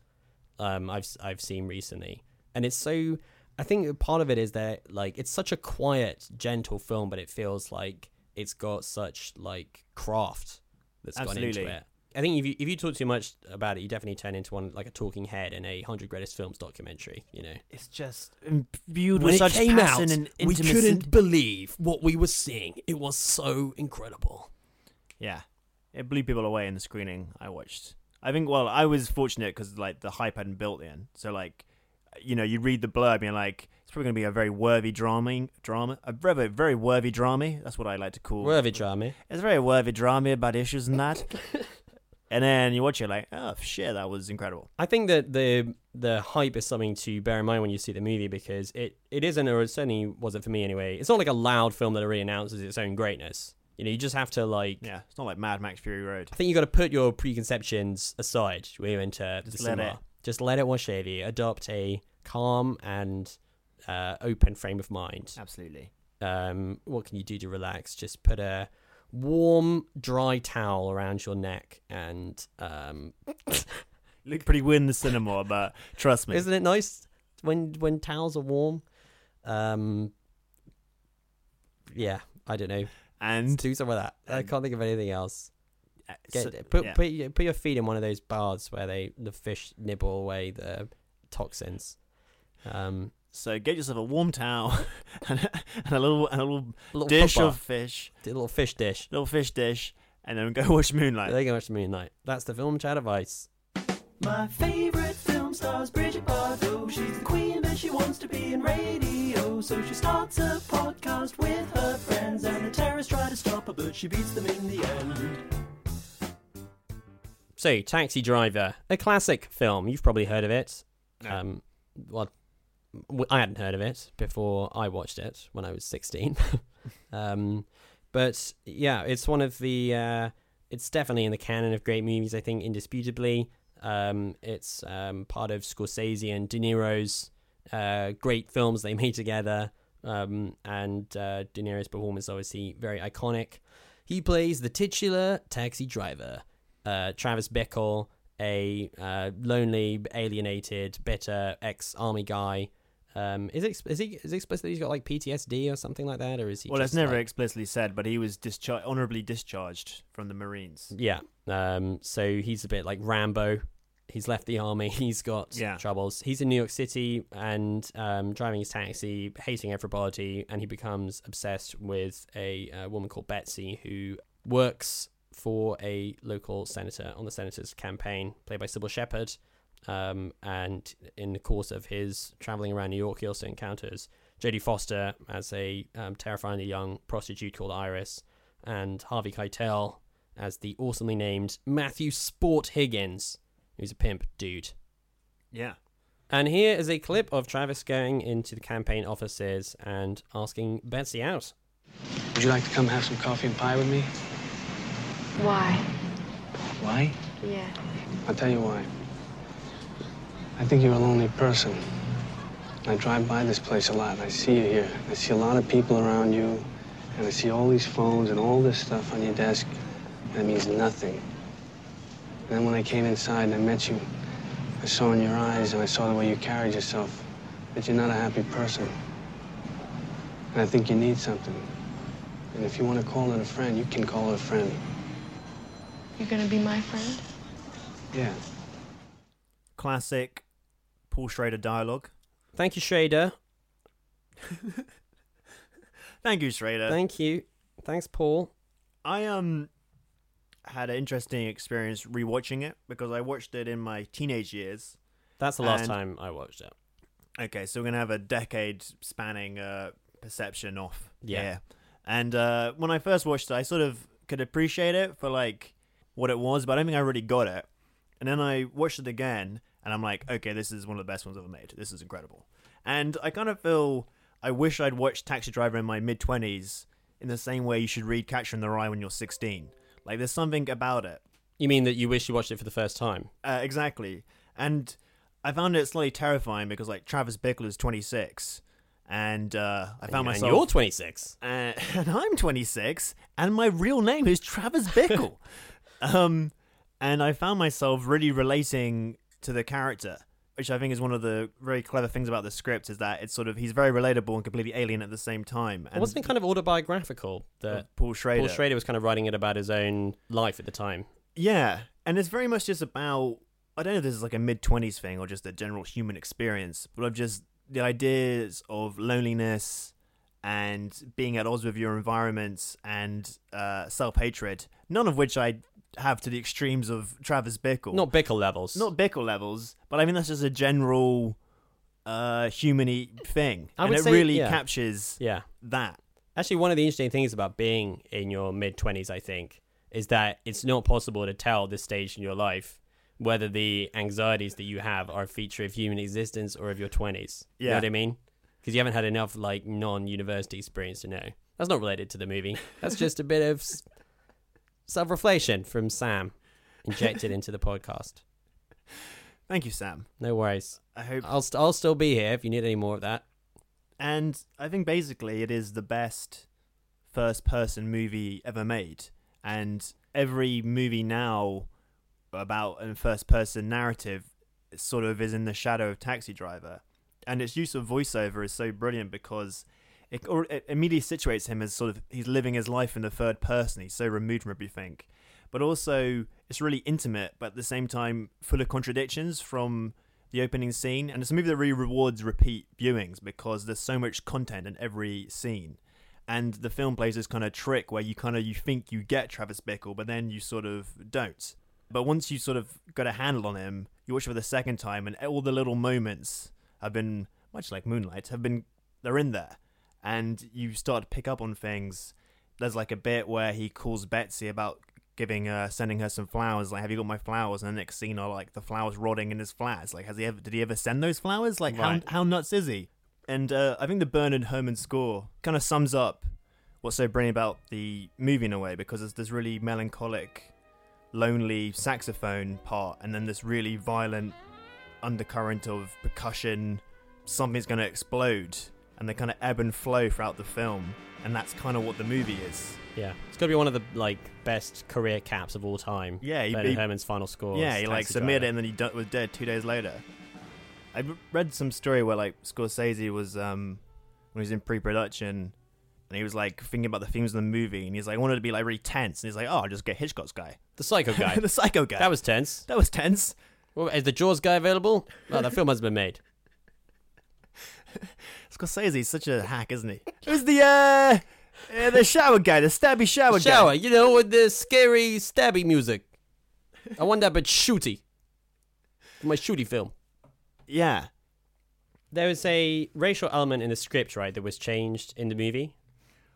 um, I've I've seen recently, and it's so. I think part of it is that like it's such a quiet, gentle film, but it feels like it's got such like craft that's gone into it. I think if you if you talk too much about it, you definitely turn into one like a talking head in a hundred greatest films documentary. You know, It's just imbued with such passion and intimacy. We couldn't believe what we were seeing. It was so incredible. Yeah, it blew people away in the screening I watched. I think. Well, I was fortunate because like the hype hadn't built in. So like, you know, you read the blurb and you're like, it's probably going to be a very worthy drama, drama, a very very worthy drama. That's what I like to call. Worthy drama. It's a very worthy drama about issues and that. and then you watch it like, oh shit, that was incredible. I think that the the hype is something to bear in mind when you see the movie because it, it isn't, or it certainly wasn't for me anyway. It's not like a loud film that already announces its own greatness. You know, you just have to like. Yeah, it's not like Mad Max Fury Road. I think you got to put your preconceptions aside when you enter Just the let cinema. it- Just let it wash over you. Adopt a calm and uh, open frame of mind. Absolutely. Um, what can you do to relax? Just put a warm, dry towel around your neck and um, look pretty weird in the cinema, but trust me. Isn't it nice when when towels are warm? Um, yeah, I don't know. and Do some of that. I can't think of anything else. uh, Get, so- put, yeah. put your- put your feet in one of those baths where they the fish nibble away the toxins. Um, So get yourself a warm towel and a, and a little and a little a little dish foot of fish, a little fish dish. little fish dish, and then go watch Moonlight. There you go, watch Moonlight. That's the film chat advice. My favorite film stars Bridget Bardot. She's the queen, but she wants to be in radio. So she starts a podcast with her friends, and the terrorists try to stop her, but she beats them in the end. So, Taxi Driver, a classic film. You've probably heard of it. No. Um, well, w- I hadn't heard of it before I watched it when I was 16. um, but yeah, it's one of the. Uh, it's definitely in the canon of great movies. I think indisputably. Um, it's um, part of Scorsese and De Niro's uh, great films they made together. Um, and uh, De Niro's performance is obviously very iconic. He plays the titular taxi driver uh, Travis Bickle, a uh, lonely, alienated, bitter ex-army guy. Um, is it is he is it explicit that he's got like PTSD or something like that, or is he? well, it's never like- explicitly said, but he was discharged, honorably discharged from the Marines. yeah. Um, so he's a bit like Rambo. He's left the army. He's got Yeah. troubles. He's in New York City and um, driving his taxi, hating everybody, and he becomes obsessed with a uh, woman called Betsy who works for a local senator on the senator's campaign, played by Cybill Shepherd. Um, and in the course of his traveling around New York, he also encounters Jodie Foster as a um, terrifyingly young prostitute called Iris, and Harvey Keitel as the awesomely named Matthew Sport Higgins, who's a pimp dude. Yeah. And here is a clip of Travis going into the campaign offices and asking Betsy out. Would you like to come have some coffee and pie with me? Why? Why? Yeah. I'll tell you why. I think you're a lonely person. I drive by this place a lot, and I see you here. I see a lot of people around you, and I see all these phones and all this stuff on your desk. That means nothing. And then when I came inside and I met you, I saw in your eyes and I saw the way you carried yourself that you're not a happy person. And I think you need something. And if you want to call it a friend, you can call it a friend. You're gonna be my friend? Yeah. Classic Paul Schrader dialogue. Thank you, Schrader. Thank you, Schrader. Thank you. Thanks, Paul. I um had an interesting experience rewatching it because I watched it in my teenage years. That's the last And- time I watched it. Okay, so we're gonna have a decade spanning uh, perception off. Yeah. here. And uh, when I first watched it, I sort of could appreciate it for like what it was, but I don't think I really got it. And then I watched it again, and I'm like, okay, this is one of the best ones I've ever made. This is incredible. And I kind of feel I wish I'd watched Taxi Driver in my mid twenties in the same way you should read Catcher in the Rye when you're 16. Like, there's something about it. You mean that you wish you watched it for the first time? Uh, exactly. And I found it slightly terrifying because like Travis Bickle is 26, and uh, I found and myself. you're 26. uh, and I'm 26, and my real name is Travis Bickle. um, and I found myself really relating to the character, which I think is one of the very clever things about the script is that it's sort of he's very relatable and completely alien at the same time. And Wasn't it kind of autobiographical that Paul Schrader? Paul Schrader was kind of writing it about his own life at the time? Yeah, and it's very much just about I don't know if this is like a mid twenties thing or just a general human experience, but of just the ideas of loneliness and being at odds with your environment and uh, self hatred. None of which I have to the extremes of Travis Bickle. Not Bickle levels. not Bickle levels, but I mean that's just a general uh humany thing, I and would it say- really yeah. captures Yeah. that. Actually, one of the interesting things about being in your mid 20s, I think, is that it's not possible to tell this stage in your life whether the anxieties that you have are a feature of human existence or of your 20s. You know Yeah. what I mean? Because you haven't had enough, like, non university experience to know. That's not related to the movie. That's just a bit of self reflection from Sam injected into the podcast. Thank you, Sam. No worries. I hope I'll, st- I'll still be here if you need any more of that. And I think basically it is the best first person movie ever made. And every movie now about a first person narrative sort of is in the shadow of Taxi Driver. And its use of voiceover is so brilliant because it, or it immediately situates him as sort of he's living his life in the third person. He's so removed from everything. But also, it's really intimate, but at the same time, full of contradictions from the opening scene. And it's a movie that really rewards repeat viewings because there's so much content in every scene. And the film plays this kind of trick where you kind of you think you get Travis Bickle, but then you sort of don't. But once you sort of got a handle on him, you watch it for the second time, and all the little moments have been much like Moonlight have been they're in there, and you start to pick up on things. There's like a bit where he calls Betsy about giving uh sending her some flowers like have you got my flowers? And the next scene are like the flowers rotting in his flat It's like has he ever did he ever send those flowers? Like Right. how, how nuts is he? And uh, i think the Bernard Herrmann score kind of sums up what's so brilliant about the movie in a way because there's this really melancholic lonely saxophone part and then this really violent undercurrent of percussion. Something's going to explode and they kind of ebb and flow throughout the film and that's kind of what the movie is Yeah. It's got to be one of the, like, best career caps of all time. Yeah, he- Bernard he- Herrmann's final score. Yeah, he like submitted Driver. it and then he d- was dead two days later. I read some story where like Scorsese was um when he was in pre-production and he was like thinking about the themes of the movie and he's like I wanted to be like really tense and he's like oh I'll just get Hitchcock's guy, The Psycho guy. the Psycho guy. that was tense. that was tense. Well, is the Jaws guy available? Oh, that film hasn't been made. Scorsese's such a hack, isn't he? Who's the uh, uh the shower guy, the stabby shower, Shower, guy? you know, with the scary stabby music. I want that, but shooty. My shooty film. Yeah, There was a racial element in the script, right, that was changed in the movie.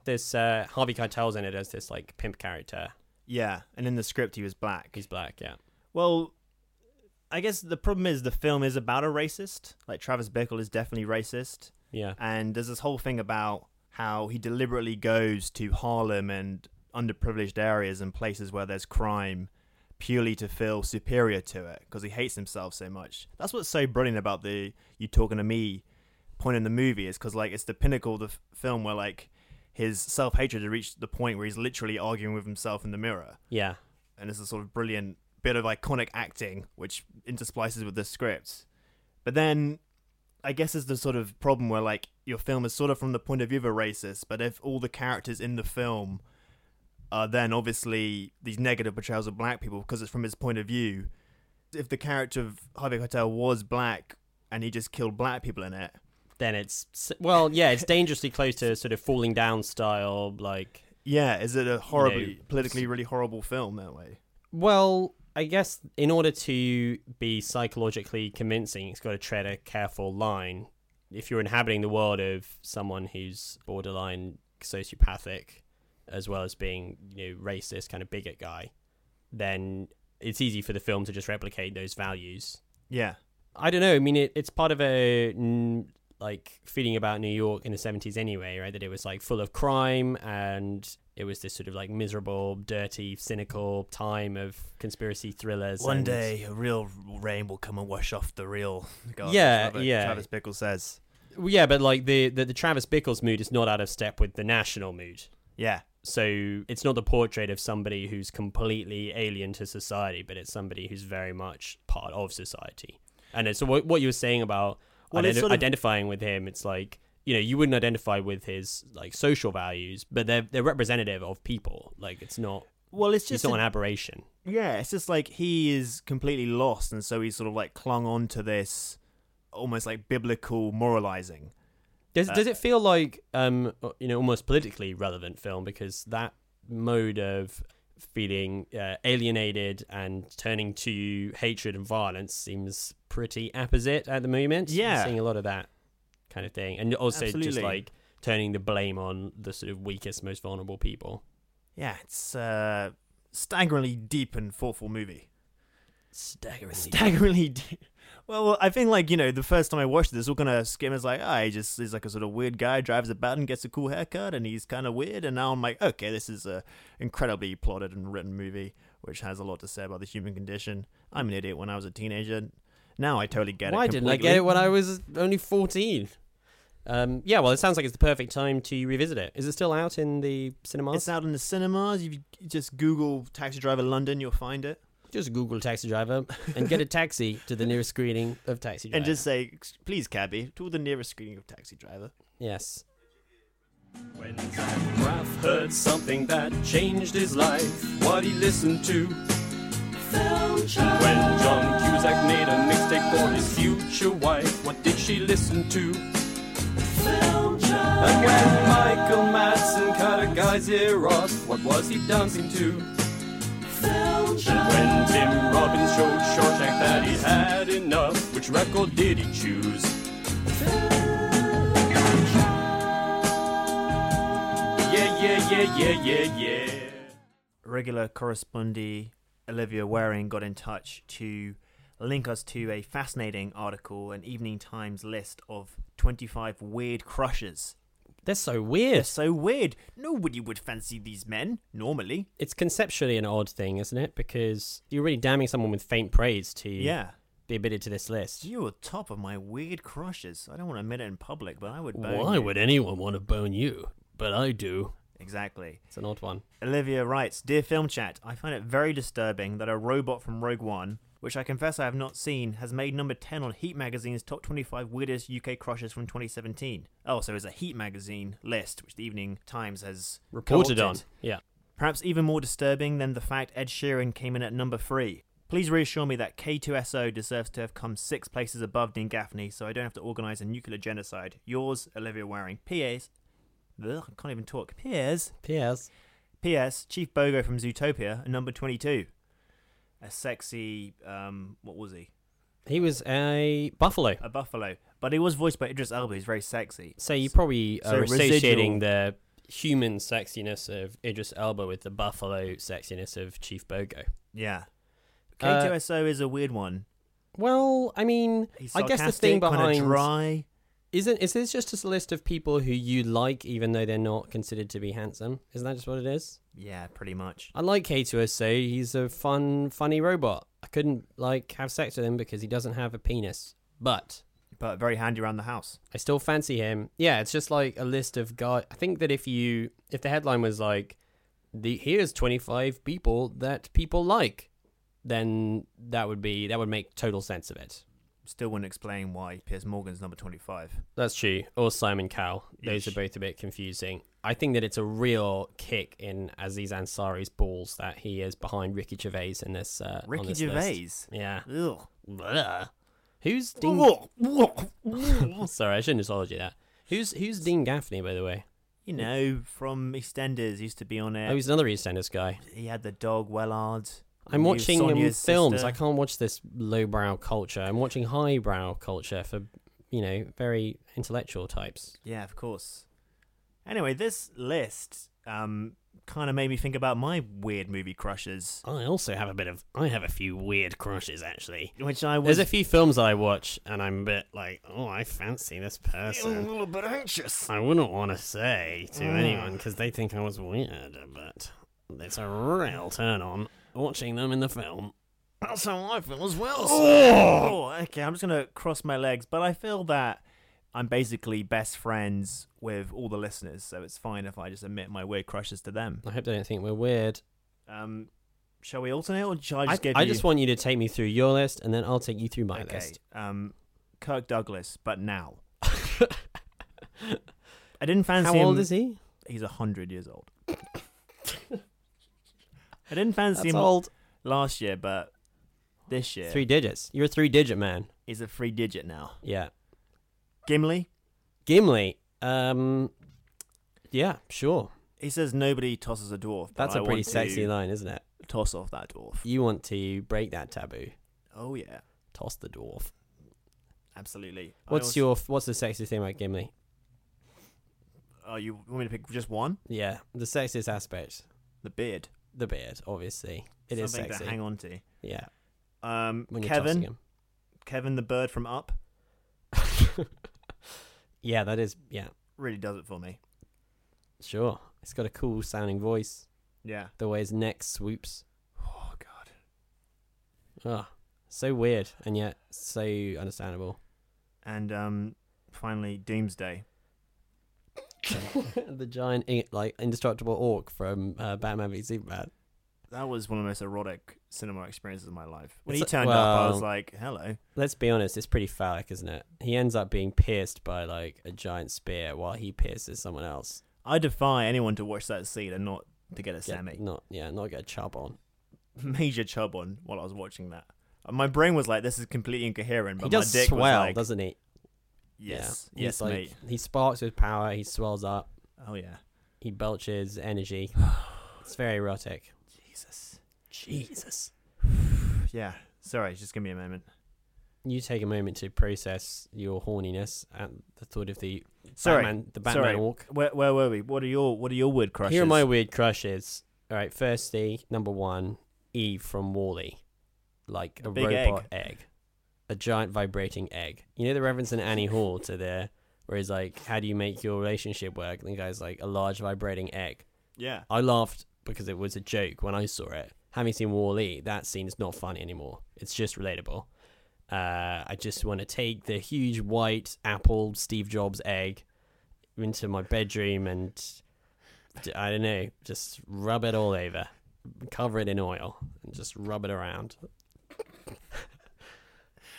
This uh, Harvey Keitel's in it as this like pimp character. yeah. And in the script he was black. He's black, yeah. Well, I guess the problem is the film is about a racist. Like Travis Bickle is definitely racist. Yeah. And there's this whole thing about how he deliberately goes to Harlem and underprivileged areas and places where there's crime purely to feel superior to it because he hates himself so much. That's what's so brilliant about the you talking to me point in the movie is because like it's the pinnacle of the f- film where like his self hatred has reached the point where he's literally arguing with himself in the mirror Yeah. and it's a sort of brilliant bit of iconic acting which intersplices with the script. But then I guess it's the sort of problem where like your film is sort of from the point of view of a racist, but if all the characters in the film are then obviously these negative portrayals of black people because it's from his point of view, if the character of Harvey Keitel was black, and he just killed black people in it. then it's well, yeah, it's dangerously close to sort of falling down style, like Yeah, is it a horribly know, politically really horrible film that way? Well, I guess in order to be psychologically convincing, it's got to tread a careful line. If you're inhabiting the world of someone who's borderline sociopathic, as well as being you know racist, kind of bigot guy, then it's easy for the film to just replicate those values. Yeah. I don't know. I mean, it, it's part of a like feeling about New York in the seventies anyway, right? That it was like full of crime and it was this sort of like miserable, dirty, cynical time of conspiracy thrillers. One and- day, a real rain will come and wash off the real. God, Yeah, Travis- yeah. Travis Bickle says. Yeah, but like the, the the Travis Bickles mood is not out of step with the national mood. Yeah. So it's not the portrait of somebody who's completely alien to society, but it's somebody who's very much part of society. And so what what you were saying about Well, identi- sort of- identifying with him, it's like you know you wouldn't identify with his like social values, but they're they're representative of people. Like it's not Well, it's just it's not an- aberration. Yeah, it's just like he is completely lost, and so he's sort of like clung on to this almost like biblical moralizing. Does Uh, does it feel like um you know almost politically relevant film because that mode of feeling uh, alienated and turning to hatred and violence seems pretty apposite at the moment. Yeah. seeing a lot of that kind of thing, and also just like turning the blame on the sort of weakest, most vulnerable people. Yeah, it's uh, staggeringly deep and thoughtful movie. Staggeringly. Staggeringly deep. Well, I think like you know the first time I watched this, all kind of skim is like, ah, he just is like a sort of weird guy, drives about and gets a cool haircut, and he's kind of weird. And now I'm like, okay, this is a incredibly plotted and written movie, which has a lot to say about the human condition. I'm an idiot when I was a teenager. Now I totally get it. Why didn't I get it when I was only fourteen? Um, yeah, well, it sounds like it's the perfect time to revisit it. Is it still out in the cinemas? It's out in the cinemas. If you just Google Taxi Driver London, you'll find it. Just Google taxi driver and get a taxi to the nearest screening of Taxi Driver. And just say, please, cabby, to the nearest screening of Taxi Driver. yes. When Zach Braff heard something that changed his life, what he listened to. When John Cusack made a mixtape for his future wife, what did she listen to? And when Michael Madsen cut a guy's ear off, what was he dancing to? And when Tim Robbins showed Shawshank that he had enough, which record did he choose? Yeah, yeah, yeah, yeah, yeah, yeah. regular correspondee Olivia Waring got in touch to link us to a fascinating article, an Evening Times list of 25 weird crushes. They're so weird. They're so weird. Nobody would fancy these men, normally. It's conceptually an odd thing, isn't it? Because you're really damning someone with faint praise to Yeah. be admitted to this list. You're top of my weird crushes. I don't want to admit it in public, but I would bone Why you. would anyone want to bone you? But I do. Exactly. It's an odd one. Olivia writes, Dear Film Chat, I find it very disturbing that a robot from Rogue One, which I confess I have not seen, has made number 10 on Heat Magazine's top 25 weirdest UK crushes from 2017. Oh, so it's a Heat Magazine list, which the Evening Times has Reported on. Yeah. Perhaps even more disturbing than the fact Ed Sheeran came in at number 3. Please reassure me that K2SO deserves to have come six places above Dean Gaffney so I don't have to organise a nuclear genocide. Yours, Olivia Waring. P.S. Ugh, I can't even talk. P.S. P.S. P.S. Chief Bogo from Zootopia, number 22. A sexy, um, what was he? He was a buffalo. A buffalo. But he was voiced by Idris Elba, he's very sexy. So you probably So are associating residual- the human sexiness of Idris Elba with the buffalo sexiness of Chief Bogo. Yeah. Uh, K2SO is a weird one. Well, I mean, I guess the thing behind dry. Isn't is this just a list of people who you like even though they're not considered to be handsome? Isn't that just what it is? Yeah, pretty much. I like K2SO. He's a fun, funny robot. I couldn't like have sex with him because he doesn't have a penis, but But very handy around the house. I still fancy him. Yeah, it's just like a list of guys. I think that if you if the headline was like the here's 25 people that people like, then that would be that would make total sense of it. Still wouldn't explain why Piers Morgan's number 25. That's true. Or Simon Cowell. Those Yeesh. are both a bit confusing. I think that it's a real kick in Aziz Ansari's balls that he is behind Ricky Gervais in this. Uh, Ricky this list. Gervais? Yeah. Ugh. Blah. Who's Dean? Sorry, I shouldn't have told you that. Who's who's Dean Gaffney, by the way? You know, from EastEnders, used to be on it. Oh, he's another EastEnders guy. he had the dog Wellard. I'm watching um, films. sister. I can't watch this lowbrow culture. I'm watching highbrow culture for, you know, very intellectual types. Yeah, of course. Anyway, this list um, kind of made me think about my weird movie crushes, I also have a bit of. I have a few weird crushes, actually. which I was There's a few films I watch, and I'm a bit like, oh, I fancy this feeling a little bit anxious. I wouldn't want to say to Mm. anyone because they think I was weird, but it's a real turn on watching them in the film. That's how I feel as well. Oh! sir. Oh, okay, I'm just gonna cross my legs, but I feel that I'm basically best friends with all the listeners, so it's fine if I just admit my weird crushes to them. I hope they don't think we're weird. Um, shall we alternate, or shall I just I, give I you? just want you to take me through your list, and then I'll take you through my okay. list. Um, Kirk Douglas, but now. I didn't fancy How him. old is he? He's a hundred years old. I didn't fancy That's him old. last year, but this year Three digits. You're a three digit man. he's a three digit now. Yeah. Gimli, Gimli. Um. Yeah, sure. he says nobody tosses a dwarf. but That's a a pretty sexy to line, isn't it? Toss off that dwarf. You want to break that taboo. Oh yeah, Toss the dwarf. absolutely. I What's also- your What's the sexiest thing about Gimli? Oh, you want me to pick just one? Yeah, the sexiest aspect. The beard. The beard, obviously. It is Something sexy. to hang on to. Yeah, Um, when you're tossing Kevin, him. Kevin the bird from Up, yeah, that is. Yeah, really does it for me. sure. It's got a cool sounding voice. Yeah. The way his neck swoops. Oh God. Ah, so weird and yet so understandable. And um, finally, Doomsday. the giant, like indestructible orc from uh, Batman v Superman. That was one of the most erotic cinema experiences of my life. When It's he a- turned up, I was like, "Hello." Let's be honest, it's pretty phallic, isn't it? He ends up being pierced by like a giant spear while he pierces someone else. I defy anyone to watch that scene and not to get a Get- Sammy not yeah, not get a chub on. major chub on while I was watching that. My brain was like, "This is completely incoherent," but he does my dick swell, was like, doesn't he? "Yes, yeah. yes, like, mate." He sparks with power. He swells up. Oh yeah, He belches energy. it's very erotic. Jesus, Jesus. yeah. Sorry, just give me a moment. You take a moment to process your horniness at the thought of the Sorry, Batman, the Batman Sorry, walk. where where were we? What are your what are your weird crushes? Here are my weird crushes. All right, firstly, number one, Eve from Wall-E, like The a robot egg. A giant vibrating egg. You know the reference in Annie Hall to there, where he's like, "How do you make your relationship work?" And the guy's like, "A large vibrating egg." Yeah. I laughed because it was a joke when I saw it. Having seen Wall-E, that scene is not funny anymore. It's just relatable. Uh, I just want to take the huge white apple Steve Jobs egg into my bedroom and I don't know, just rub it all over, cover it in oil, and just rub it around.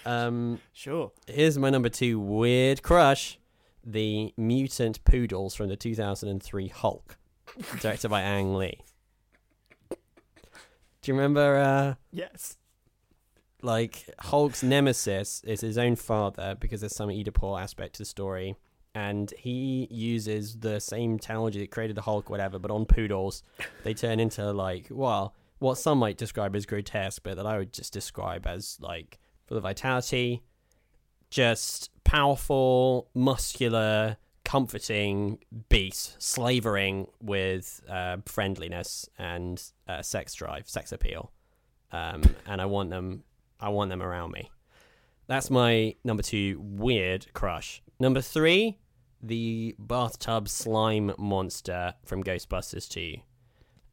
Um, Sure. Here's my number two weird crush: the mutant poodles from the 2003 Hulk, directed by Ang Lee. Do you remember? Uh, Yes. like Hulk's nemesis is his own father because there's some Oedipal aspect to the story, and he uses the same technology that created the Hulk, whatever, but on poodles, they turn into like well, what some might describe as grotesque, but that I would just describe as like full of vitality, just powerful, muscular, comforting beast, slavering with uh, friendliness and uh, sex drive, sex appeal. Um, and I want them, I want them around me. That's my number two weird crush. Number three, the bathtub slime monster from Ghostbusters 2.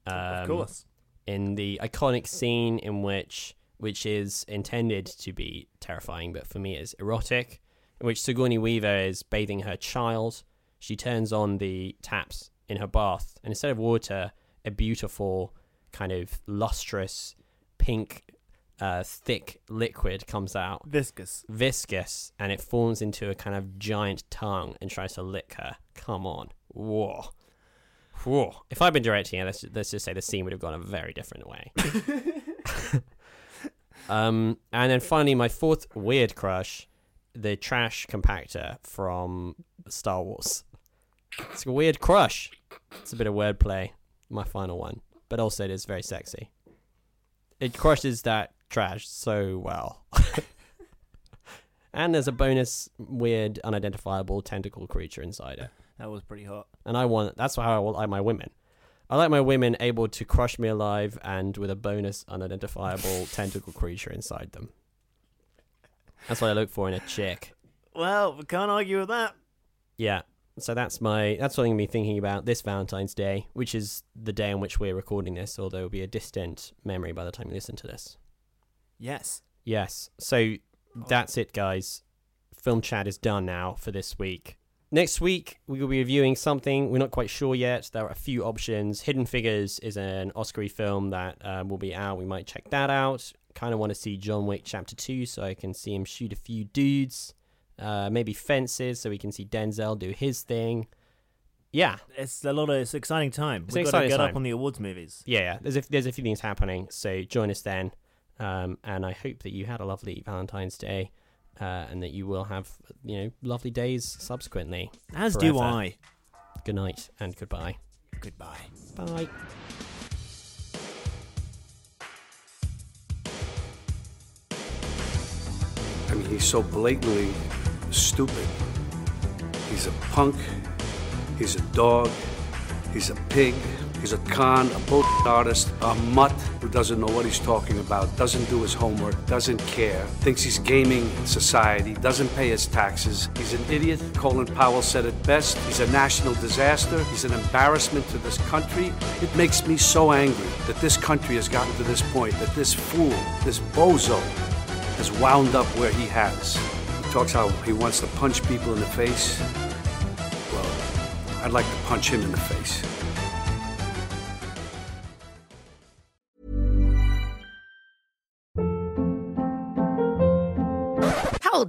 Um, of course. in the iconic scene in which which is intended to be terrifying but for me is erotic in which Sigourney Weaver is bathing her child she turns on the taps in her bath and instead of water a beautiful kind of lustrous pink uh, thick liquid comes out Viscous. viscous and it forms into a kind of giant tongue and tries to lick her. Come on. Whoa. Whoa. If I'd been directing it, let's, let's just say the scene would have gone a very different way. Um, and then finally, my fourth weird crush, the trash compactor from Star Wars. It's a weird crush. It's a bit of wordplay. My final one, but also it is very sexy. It crushes that trash so well. and there's a bonus weird unidentifiable tentacle creature inside it. That was pretty hot. And I want that's how I like my women. I like my women able to crush me alive and with a bonus unidentifiable tentacle creature inside them. That's what I look for in a chick. Well, we can't argue with that. Yeah. So that's my that's what I'm gonna be thinking about this Valentine's Day, which is the day on which we're recording this, although it'll be a distant memory by the time you listen to this. Yes. Yes. So oh. that's it, guys. Film chat is done now for this week. Next week, we will be reviewing something. We're not quite sure yet. There are a few options. Hidden Figures is an Oscar film that um, will be out. We might check that out. Kind of want to see John Wick Chapter 2 so I can see him shoot a few dudes. Uh, maybe Fences so we can see Denzel do his thing. Yeah. It's a lot of it's an exciting time. It's We've got to get time. up on the awards movies. Yeah, yeah. There's a, there's a few things happening. So join us then. Um, and I hope that you had a lovely Valentine's Day. Uh, and that you will have, you know, lovely days subsequently. As do. I. Good night and goodbye. Goodbye. Bye. I mean, he's so blatantly stupid. He's a punk. He's a dog. He's a pig. He's a con, a bullshit artist, a mutt who doesn't know what he's talking about, doesn't do his homework, doesn't care, thinks he's gaming society, doesn't pay his taxes. He's an idiot. Colin Powell said it best. He's a national disaster. He's an embarrassment to this country. It makes me so angry that this country has gotten to this point, that this fool, this bozo, has wound up where he has. He talks how he wants to punch people in the face. Well, I'd like to punch him in the face.